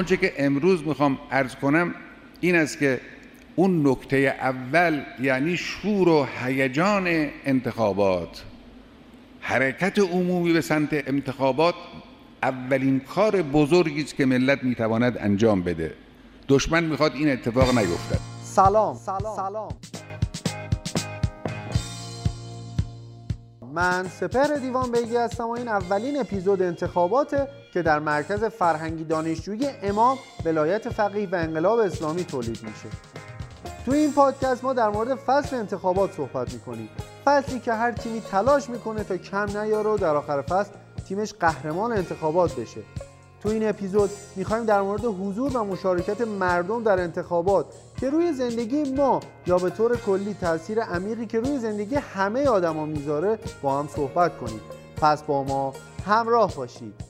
اونچه که امروز می‌خوام عرض کنم این است که اون نکته اول یعنی شور و هیجان انتخابات. حرکت عمومی به سمت انتخابات اولین کار بزرگی است که ملت می‌تواند انجام بده. دشمن می‌خواد این اتفاق نیفتد. سلام. سلام. سلام. من سپهر دیوان بیگی هستم و این اولین اپیزود انتخاباته که در مرکز فرهنگی دانشجویی امام ولایت فقیه و انقلاب اسلامی تولید میشه. تو این پادکست ما در مورد فصل انتخابات صحبت می‌کنیم. فصلی که هر تیمی تلاش می‌کنه تا کم نیاره و در آخر فصل تیمش قهرمان انتخابات بشه. تو این اپیزود می‌خوایم در مورد حضور و مشارکت مردم در انتخابات که روی زندگی ما یا به طور کلی تاثیر عمیقی که روی زندگی همه آدما می‌ذاره با هم صحبت کنیم. پس با ما همراه باشید.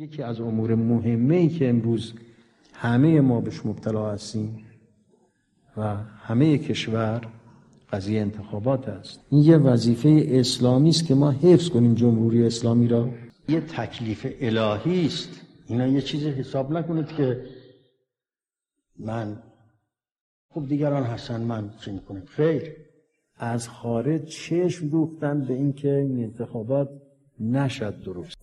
یکی از امور مهمه ای که امروز همه ما بهش مبتلا هستیم و همه کشور قضیه انتخابات است. این یه وظیفه اسلامی است که ما حفظ کنیم جمهوری اسلامی را. یه تکلیف الهی است. اینا یه چیزی حساب نکنید که من خب دیگران هستن من چه می‌کنم؟ خیر. از خارج چشم دوختن به اینکه این انتخابات نشد درست.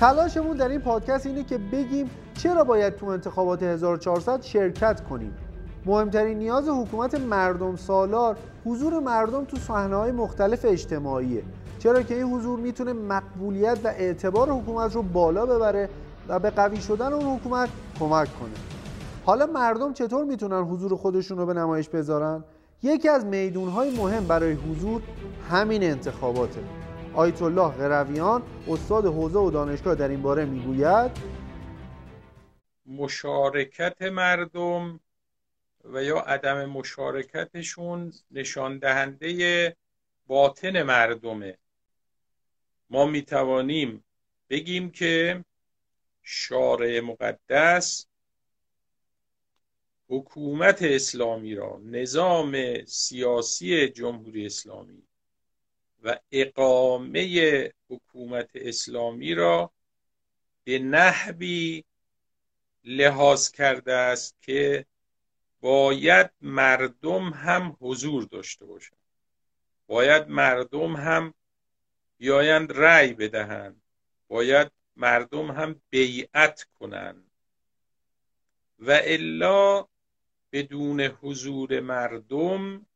تلاشمون در این پادکست اینه که بگیم چرا باید تو انتخابات 1400 شرکت کنیم. مهمترین نیاز حکومت مردم سالار حضور مردم تو صحنه‌های مختلف اجتماعیه. چرا که این حضور می‌تونه مقبولیت و اعتبار حکومت رو بالا ببره و به قوی شدن اون حکومت کمک کنه. حالا مردم چطور می‌تونن حضور خودشون رو به نمایش بذارن؟ یکی از میدونهای مهم برای حضور همین انتخاباته. آیت الله قرویان استاد حوزه و دانشگاه در این باره می‌گوید مشارکت مردم و یا عدم مشارکتشون نشان دهنده باطن مردمه. ما می توانیم بگیم که شارع مقدس حکومت اسلامی را نظام سیاسی جمهوری اسلامی و اقامه حکومت اسلامی را به نحوی لحاظ کرده است که باید مردم هم حضور داشته باشند. باید مردم هم بیایند رأی بدهند. باید مردم هم بیعت کنند. و الا بدون حضور مردم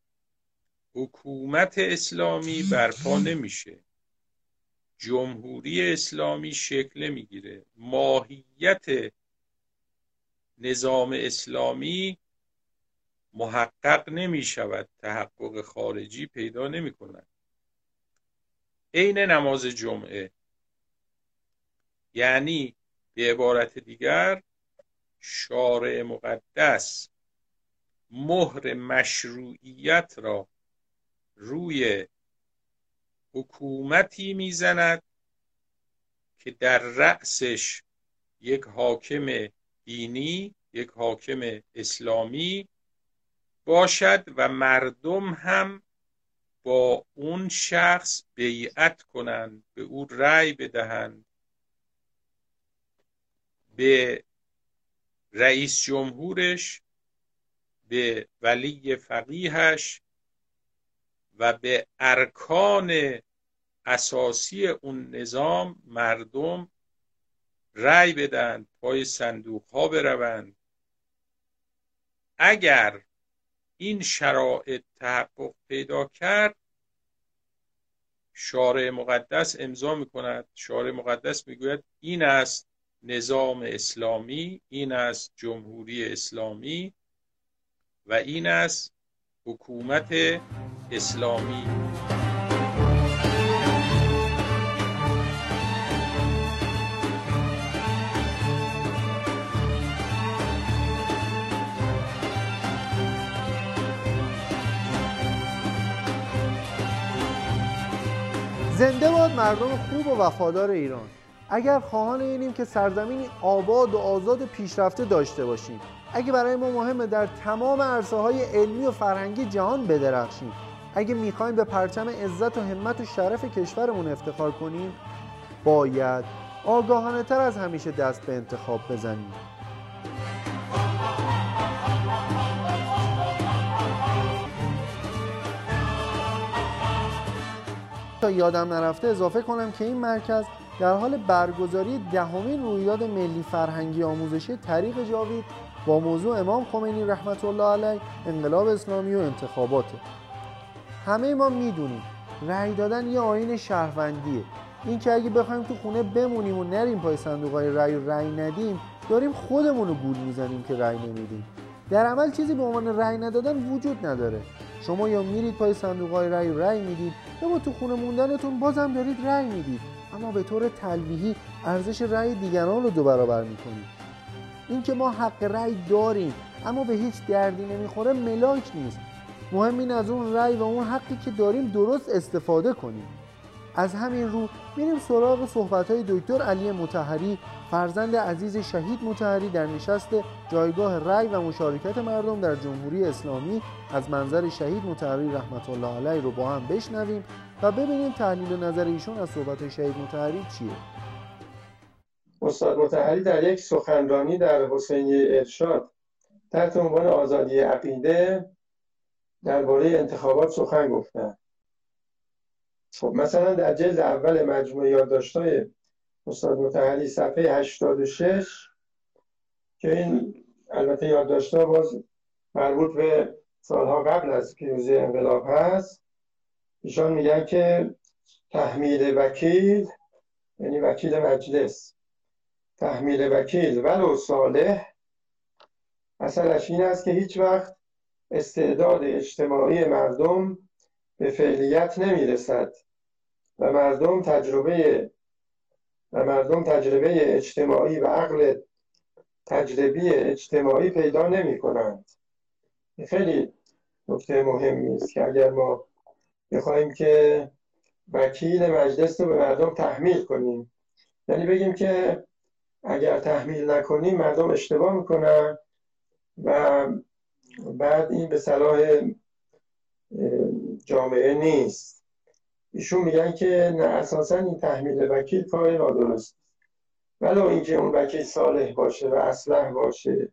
حکومت اسلامی برپا نمیشه. جمهوری اسلامی شکل می‌گیره ماهیت نظام اسلامی محقق نمی شود تحقق خارجی پیدا نمی کند عین نماز جمعه. یعنی به عبارت دیگر شارع مقدس مهر مشروعیت را روی حکومتی می‌زند که در رأسش یک حاکم دینی یک حاکم اسلامی باشد و مردم هم با اون شخص بیعت کنند به او رأی بدهند. به رئیس جمهورش به ولی فقیهش و به ارکان اساسی اون نظام مردم رأی بدن پای صندوق ها بروند. اگر این شرایط تحقق پیدا کرد شارع مقدس امضا می کند شارع مقدس می‌گوید این است نظام اسلامی این است جمهوری اسلامی و این است حکومت اسلامی. زنده باد مردم خوب و وفادار ایران. اگر خواهان اینیم که سرزمینی آباد و آزاد و پیشرفته داشته باشیم. اگه برای ما مهمه در تمام عرصه های علمی و فرهنگی جهان بدرخشیم. اگه می‌خوایم به پرچم عزت و همت و شرف کشورمون افتخار کنیم باید آگاهانه تر از همیشه دست به انتخاب بزنیم. تا یادم نرفته اضافه کنم که این مرکز در حال برگزاری دهمین رویداد ملی فرهنگی آموزشی طریق جاوید با موضوع امام خمینی رحمت الله علیه انقلاب اسلامی و انتخاباته. همه ما می‌دونیم رأی دادن یه آین شهروندیه. این که اگه بخوایم تو خونه بمونیم و نریم پای صندوق های رأی رأی ندیم داریم خودمون رو گول می‌زنیم که رأی نمیدیم. در عمل چیزی به عنوان رأی ندادن وجود نداره. شما یا میرید پای صندوق های رأی و رأی می‌دید یا با تو خونه موندنتون بازم دارید رأی می‌دید. اما به طور تلویحی ارزش رأی دیگران رو دو برابر می‌کنید. اینکه ما حق رأی داریم اما به هیچ دردی نمی‌خوره ملاک نیست. مهم این از اون رأی و اون حقی که داریم درست استفاده کنیم. از همین رو میریم سراغ صحبت های دکتر علی متحری فرزند عزیز شهید متحری در نشست جایگاه رأی و مشارکت مردم در جمهوری اسلامی. از منظر شهید متحری رحمت الله علیه رو با هم بشنویم و ببینیم تحلیل نظر ایشون از صحبت شهید متحری چیه. استاد متحری در یک سخنرانی در حسینی ارشاد تحت عنوان آزادی عقیده درباره انتخابات سخن گفتن. خب مثلا در جلد اول مجموعه یادداشت‌های استاد متحری صفحه 86 که این البته یادداشت‌ها باز مربوط به سالها قبل از پیروزی انقلاب هست. ایشان میگن که تحمیل وکیل یعنی وکیل مجلس. تحمیل وکیل ولو صالح اصلش این است که هیچ وقت استعداد اجتماعی مردم به فعلیت نمی‌رسد و مردم تجربه و مردم تجربه اجتماعی و عقل تجربی اجتماعی پیدا نمی کنند خیلی نکته مهمی است که اگر ما بخوایم که وکیل مجلس رو به مردم تحمیل کنیم یعنی بگیم که اگر تحمیل نکنیم مردم اشتباه می‌کنن و بعد این به صلاح جامعه نیست. ایشون میگن که نه اساسا این تحمیل وکیل کار نادرست. ولو اینکه اون وکیل صالح باشه و اصلح باشه.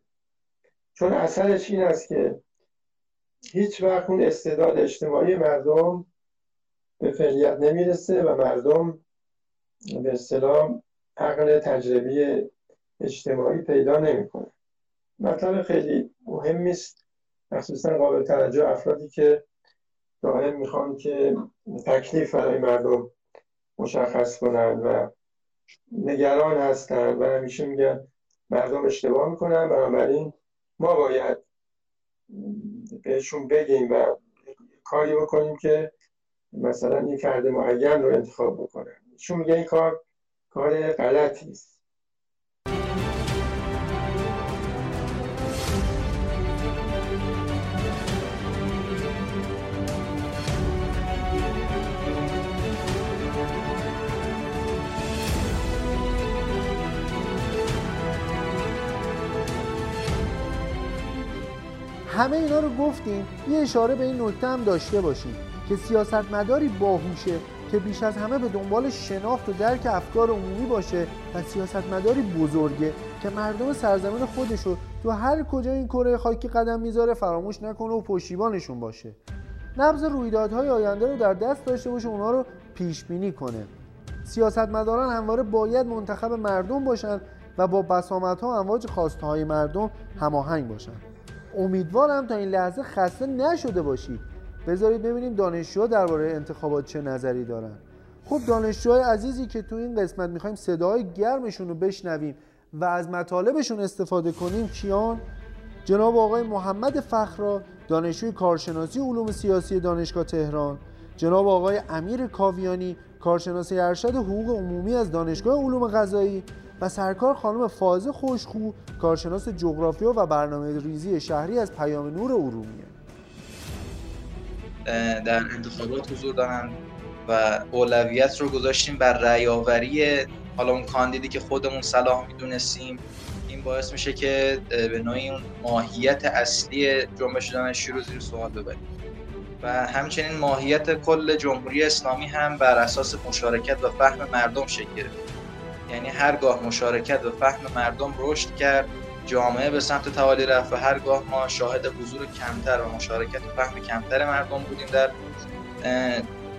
چون اثرش این است که هیچ وقت اون استعداد اجتماعی مردم به فعلیت نمی‌رسه و مردم به اصطلاح عقل تجربی اجتماعی پیدا نمی‌کنه. مطلب خیلی مهم است مخصوصا قابل توجه افرادی که دائم می‌خوان که تکلیف برای مردم مشخص کنند و نگران هستند و همیشه میگن مردم اشتباه می‌کنن. بنابراین ما باید بهشون بگیم و کاری بکنیم که مثلا این فرد معین رو انتخاب بکنن. چون میگه این کار کار غلطی است. همه اینا رو گفتیم. یه اشاره به این نکته هم داشته باشیم که سیاستمداری باهوشه که بیش از همه به دنبال شناخت و درک افکار عمومی باشه و سیاستمداری بزرگه که مردم سرزمین خودش رو تو هر کجا این کره خاکی قدم می‌ذاره فراموش نکنه و پشتیبانشون باشه. نبض رویدادهای آینده رو در دست داشته باشه اونا رو پیش بینی کنه. سیاستمداران همواره باید منتخب مردم باشن و با بسامت ها و امواج خواسته های مردم هماهنگ باشن. امیدوارم تا این لحظه خسته نشده باشید بذارید ببینیم دانشجوها درباره انتخابات چه نظری دارن. خب دانشجوهای عزیزی که تو این قسمت می‌خوایم صدای گرمشون رو بشنویم و از مطالبشون استفاده کنیم کیان؟ جناب آقای محمد فخرا دانشجوی کارشناسی علوم سیاسی دانشگاه تهران. جناب آقای امیر کاویانی کارشناس ارشد حقوق عمومی از دانشگاه علوم غذایی. و سرکار خانم فازه خوشخو کارشناس جغرافیا و برنامه ریزی شهری از پیام نور ارومیه. در انتخابات حضور دارن و اولویت رو گذاشتیم بر رأیآوری حالا اون کاندیدی که خودمون صلاح می‌دونستیم. این باعث میشه که به نوعی اون ماهیت اصلی جنبش دانشجو رو زیر سوال ببریم. و همچنین ماهیت کل جمهوری اسلامی هم بر اساس مشارکت و فهم مردم شکل گرفت. یعنی هرگاه مشارکت و فهم مردم رشد کرد جامعه به سمت تعالی رفت و هرگاه ما شاهد حضور کمتر و مشارکت و فهم کمتر مردم بودیم در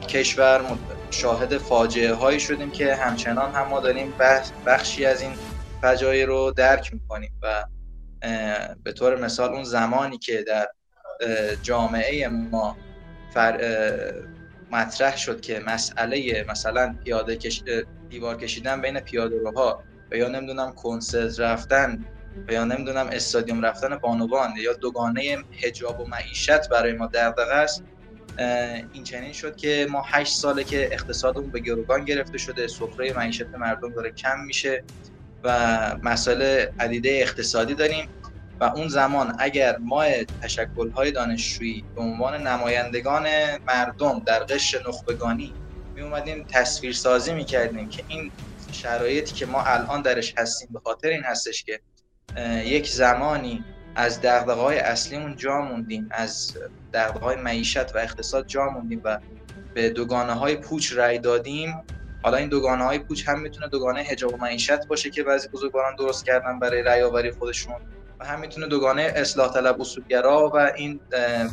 کشور. شاهد فاجعه هایی شدیم که همچنان هم ما داریم بخشی از این فجایع رو درک می‌کنیم و به طور مثال اون زمانی که در جامعه ما مطرح شد که مسئله مثلا پیاده کش... دیوار کشیدن بین پیاده روها و یا نمی‌دونم کنسرت رفتن و یا نمی‌دونم استادیوم رفتن بانوان یا دوگانه هجاب و معیشت برای ما دغدغه است این چنین شد که ما هشت ساله که اقتصادمون به گروگان گرفته شده سفره معیشت مردم داره کم میشه و مسائل عدیده اقتصادی داریم و اون زمان اگر ما های دانشجویی به عنوان نمایندگان مردم در قشر نخبگانی می اومدیم تصویر سازی که این شرایطی که ما الان درش هستیم به خاطر این هستش که یک زمانی از دقدقه های اصلیمون جا موندیم از دقدقه های معیشت و اقتصاد جا موندیم و به دوگانه های پوچ رای دادیم. حالا این دوگانه های پوچ هم می‌تونه دوگانه هجاب و معیشت باشه که بعضی بزرگواران درست کردن برای رای آوری خودشون و هم می‌تونه دوگانه اصلاح طلب اصولگرا و این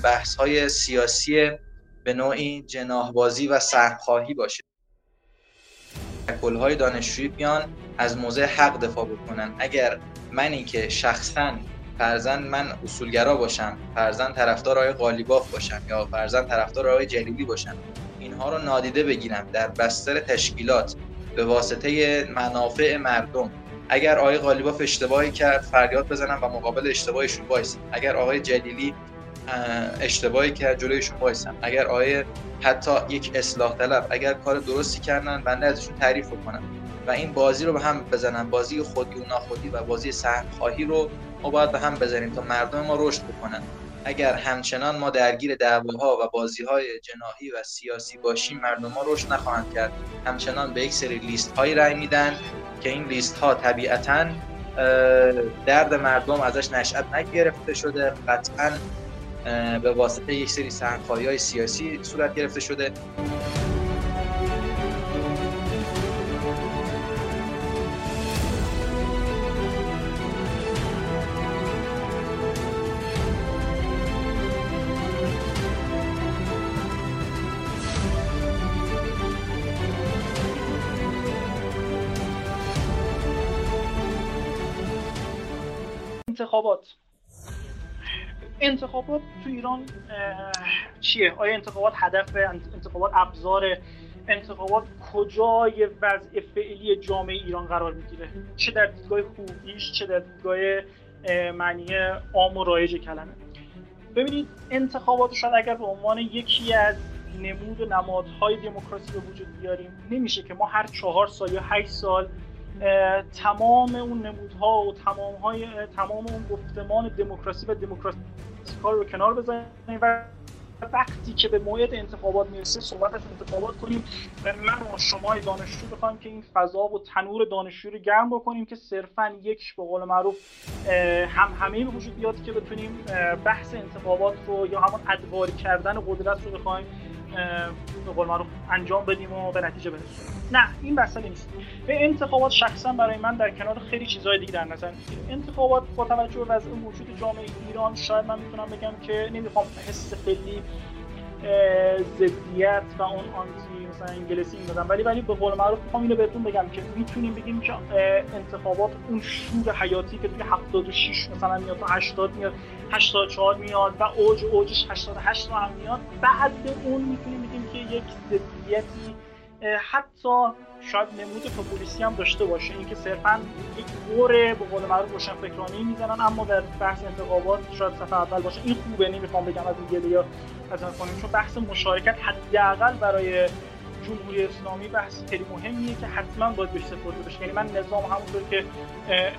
بحث های سیاسی به نوعی جناهبازی و سهمخواهی باشه. کل های دانشجویی بیان از موضع حق دفاع بکنن. اگر منی که شخصا فرزن من اصولگرا باشم فرزن طرفدار آقای قالیباف باشم یا فرزن طرفدار آقای جلیلی باشم اینها رو نادیده بگیرم در بستر تشکیلات به واسطه منافع مردم. اگر آقای قالیباف اشتباهی کرد فریاد بزنم و مقابل اشتباهشون وایسم. اگر آقای جلیلی اشتباهی کرد جلویشون وایسم اگر آقای حتی یک اصلاح طلب اگر کار درستی کردن بنده ازشون تعریف کنم و این بازی رو به هم بزنن بازی خودی و ناخودی و بازی سهم خواهی رو ما باید به هم بزنیم تا مردم ما رشد بکنن. اگر همچنان ما درگیر دعواها و بازی های جناحی و سیاسی باشیم مردم ما رشد نخواهند کرد. همچنان به یک سری لیست هایی رای میدن که این لیست ها طبیعتا درد مردم ازش نشأت نگرفته شده. قطعا به واسطه یک سری سرخواهی های سیاسی صورت گرفته شده. انتخابات. انتخابات تو ایران چیه؟ آیا انتخابات هدف انتخابات ابزار انتخابات کجای وضع فعلی جامعه ایران قرار می‌گیره چه در دیدگاه خوبیش چه در دیدگاه معنی عام و رایج کلمه ببینید انتخابات شاید اگر به عنوان یکی از نمود و نمادهای دموکراسی به وجود بیاریم نمیشه که ما هر چهار سال یا هشت سال تمام اون نمودها و تمام, های، تمام اون گفتمان دموکراسی و دموکراسی رو کنار بزنیم و وقتی که به موعد انتخابات می‌رسه صحبت از انتخابات کنیم و من و شما دانشجو بخوایم که این فضا و تنور دانشجو رو گرم بکنیم که صرفا یک به قول معروف هم همه به وجود بیاد که بتونیم بحث انتخابات رو یا همون ادواری کردن قدرت رو بخوایم به قول معروف انجام بدیم و به نتیجه برسونیم نه این مسئله نیست. به انتخابات شخصا برای من در کنار خیلی چیزهای دیگه در نظر می‌گیره. انتخابات با توجه به وضع موجود جامعه ایران شاید من می‌تونم بگم که نمی‌خوام حس خیلی ضدیت و اون آنتی مثلا انگلیسی این بدم ولی ولی به قول معروف می‌خوام اینو بهتون بگم که می‌تونیم بگیم که انتخابات اون شور حیاتی که توی 76 مثلا میاد تا 80 میاد 84 میاد و اوج اوجش 88 هم میاد. بعد اون می‌تونیم بگیم که یک ضدیتی حتی شاید نمود پوپولیستی هم داشته باشه. اینکه صرفا یک دور به قول معروف روشن فکرانی می‌زنن اما در بحث انتخابات شاید صفحه اول باشه. این خوبه نمی‌خوام بگم از این یا از کنیم چون بحث مشارکت حداقل برای جمهوری اسلامی بحث خیلی مهمیه که حتما باید بهش سپرده بشه. یعنی من نظام همونطور که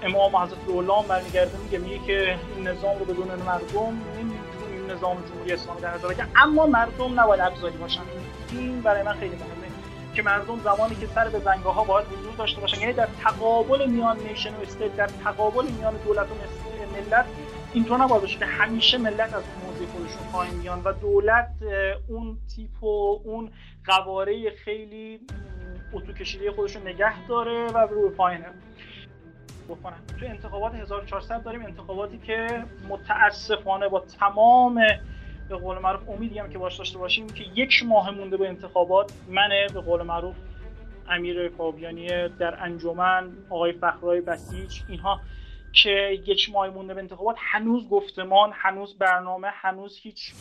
امام حضرت الله برمیگرده میگه میگه که این نظام رو بدون مردم نمی‌تونیم نظام جمهوری اسلامی در اما مردم نباید ابزاری باشن. این برای من خیلی مهمه. که مردم زمانی که سر به زنگه ها باید حضور داشته باشن یعنی در تقابل میان نیشن و استیت در تقابل میان دولت و ملت اینطور نباید باشه که همیشه ملت از موضع خودشون پایین میان و دولت اون تیپ و اون قواره خیلی اتو کشیده خودشون نگه داره و روی پایینه. بکنن. تو انتخابات 1400 داریم انتخاباتی که متاسفانه با تمام به قول معروف امیدی هم که باش داشته باشیم که یک ماه مونده به انتخابات من به قول معروف امیر کابیانی در انجمن آقای فخرای بسیج اینها که یک ماه مونده به انتخابات هنوز گفتمان هنوز برنامه هنوز هیچ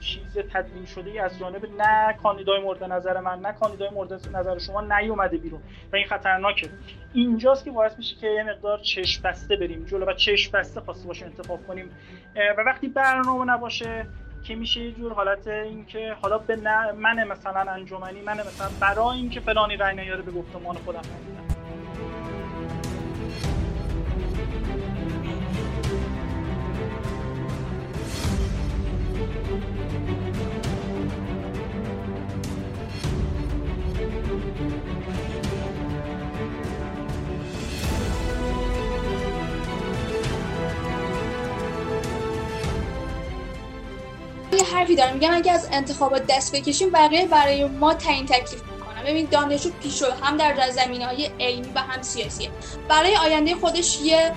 چیز تدوین شده ای از جانب نه کاندیدای مورد نظر من نه کاندیدای مورد نظر شما نیومده بیرون و این خطرناکه. اینجاست که باعث میشه که یه مقدار چشم بسته بریم. جلو و چشم بسته خواسته باشه انتخاب کنیم. و وقتی برنامه نباشه که میشه یه جور حالت اینکه حالا به من مثلا انجمنی من مثلا برای اینکه فلانی رای نیاره به گفتمان خودم حرفی دارم. میگم اگه از انتخابات دست بکشیم بقیه برای ما تعیین تکلیف می‌کنن ببین دانشجو پیشو هم در زمینه های علمی و هم سیاسی برای آینده خودش یه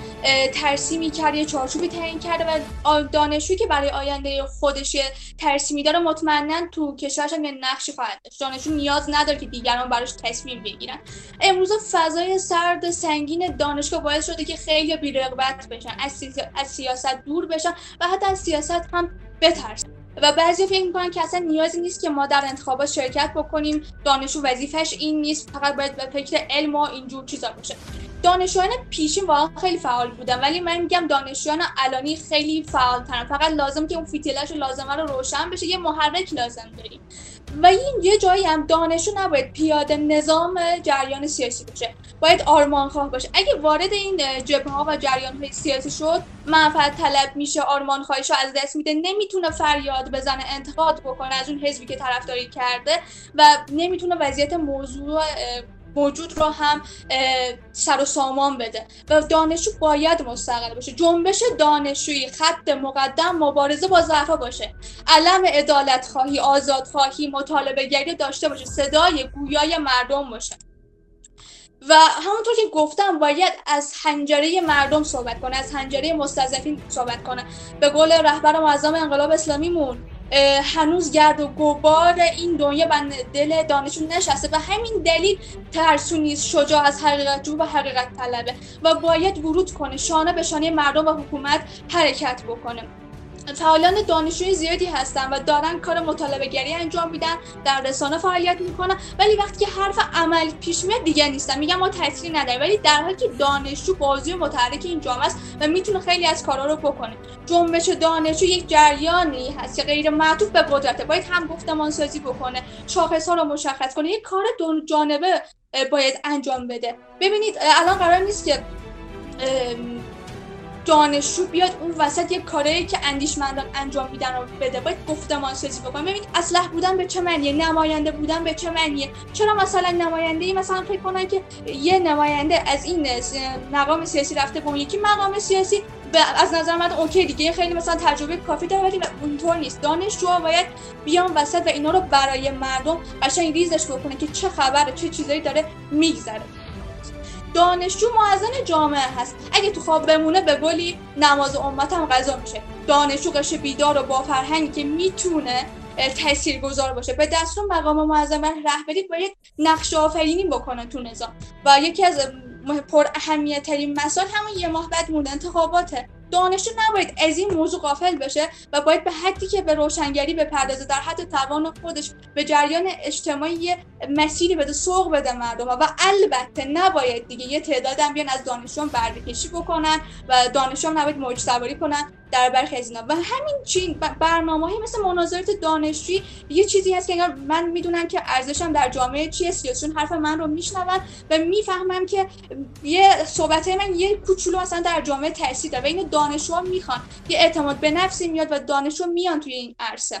ترسیمی کرده یه چارچوبی تعیین کرده و دانشجویی که برای آینده خودش یه ترسیمی داره مطمئنا تو کشورش هم یه نقشی خواهد داشت. دانشجو نیاز نداره که دیگران براش تصمیم بگیرن. امروز فضای سرد سنگین دانشگاه باعث شده که خیلی بی‌رغبت بشن از سیاست دور بشن و حتی از سیاست هم بترسن. و بعضی فکر می‌کنن که اصلا نیازی نیست که ما در انتخابات شرکت بکنیم. دانشجو وظیفش این نیست. فقط باید به فکر علم و اینجور چیزا باشه. دانشجویان پیشین واقعا خیلی فعال بودن. ولی من میگم دانشجویان الانی خیلی فعال ترن فقط لازم که اون فیتیلش لازمه رو روشن بشه. یه محرک لازم داریم. و این یه جایی هم دانشجو نباید پیاده نظام جریان سیاسی باشه. باید آرمانخواه باشه. اگه وارد این جبهه ها و جریان های سیاسی شد منفعت طلب میشه آرمانخواهیش رو از دست میده. نمی‌تونه فریاد بزنه انتقاد بکنه از اون حزبی که طرفداری کرده و نمی‌تونه وضعیت موضوع موجود رو هم سر و سامان بده. و دانشجو باید مستقل باشه. جنبش دانشجویی خط مقدم مبارزه با ضعفا باشه. علم عدالت خواهی آزاد خواهی مطالبه گری داشته باشه. صدای گویای مردم باشه. و همونطور که گفتم باید از حنجره مردم صحبت کنه از حنجره مستضعفین صحبت کنه. به قول رهبر معظم انقلاب اسلامیمون هنوز گرد و گبار این دنیا به دل دانشون نشسته و همین دلیل ترسو نیست شجاع از حقیقت جو و حقیقت طلبه. و باید ورود کنه شانه به شانه مردم و حکومت حرکت بکنه. فعالان دانشجوی زیادی هستن و دارن کار مطالبه گری انجام میدن در رسانه فعالیت می‌کنن ولی وقتی که حرف عمل پیش میاد دیگه نیستن. میگم ما تاثیری نداره ولی در حالی که دانشجو بازی و متحرک این جامعه است و می‌تونه خیلی از کارا رو بکنه. جنبش دانشجو یک جریانی هست که غیر معطوف به قدرته. باید هم گفتمان سازی بکنه شاخص ها رو مشخص کنه. یک کار دو جانبه باید انجام بده. ببینید الان قرار نیست که دانشجو بیاد اون وسط یه کاری که اندیشمندان انجام میدن رو بده. باید گفتمان سازی بکنه ببینید اصلح بودن به چه معنیه؟ نماینده بودن به چه معنیه؟ چرا مثلا نماینده ای مثلا فکر کنن که یه نماینده از این مقام سیاسی رفته به اون یکی؟ مقام سیاسی از نظر من اوکی دیگه. خیلی مثلا تجربه کافی داره ولی اونطور نیست. دانشجو باید بیان وسط و اینا رو برای مردم قشنگ ریزش بکنه که چه خبره چه چیزایی داره میگذره. دانشجو معزن جامعه هست. اگه تو خواب بمونه به گلی نماز امت هم قضا میشه. دانشجو قشه بیدار و با فرهنگی که می‌تونه تأثیر گذار باشه. به دستون مقام معظم رهبری باید نقش آفرینی بکنن تو نظام. و یکی از پر اهمیت ترین مسائل همون یه ماه بعد مونده انتخاباته. دانشجو نباید از این موضوع غافل بشه و باید به حدی که به روشنگری بپردازه در حد توان خودش به جریان اجتماعی مسیری بده سوق بده مردم و البته نباید دیگه یه تعداد هم بیان از دانشجویان بردهکشی بکنن و دانشجویان نباید موج سواری کنن. در اینا. و همین برنامه مثل مناظرات دانشجویی یه چیزی هست که انگار من می‌دونم که ارزشم در جامعه چیه سیاسیون حرف من رو میشنون و می‌فهمم که یه صحبت من یه کوچولو مثلا در جامعه تاثیر داره و اینو دانشجوها می‌خوان. یه اعتماد به نفسی میاد و دانشجو میان توی این عرصه.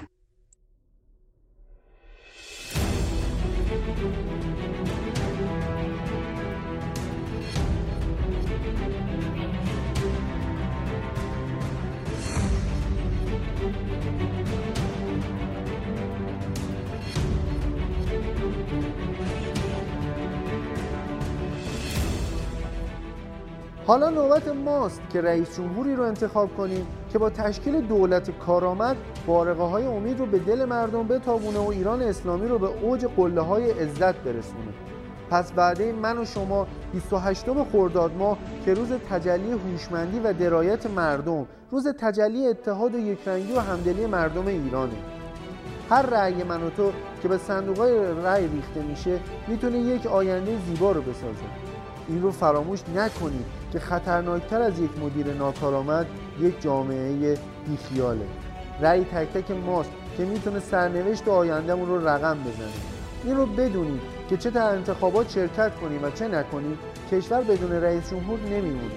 حالا نوبت ماست که رئیس جمهوری رو انتخاب کنیم که با تشکیل دولت کارآمد بارقه های امید رو به دل مردم بتابونه و ایران اسلامی رو به اوج قله های عزت برسونه. پس بعد من و شما 28 خرداد ماه که روز تجلی هوشمندی و درایت مردم روز تجلی اتحاد و یکرنگی و همدلی مردم ایرانه. هر رأی من و تو که به صندوق رأی ریخته میشه می‌تونه یک آینده زیبا رو بسازه. این رو فراموش نکنید که خطرناکتر از یک مدیر ناکارآمد یک جامعه بیخیاله. رأی تک تک ماست که می‌تونه سرنوشت آیندهمون رو رقم بزنه. این رو بدونید که چه در انتخابات شرکت کنیم و چه نکنیم کشور بدون رئیس جمهور نمیمونه.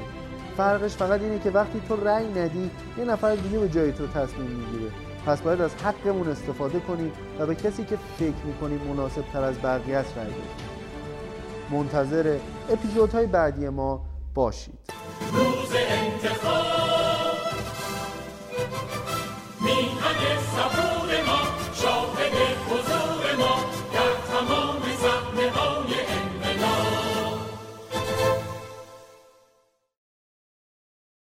فرقش فقط اینه که وقتی تو رأی ندی یه نفر دیگه به جای تو تصمیم می‌گیره. پس باید از حقمون استفاده کنیم و به کسی که فکر می‌کنیم مناسب تر از بقیه است رأی بدیم. منتظر اپیزودهای بعدی ما باشید. روز انتخاب. میهن صبور ما شاهد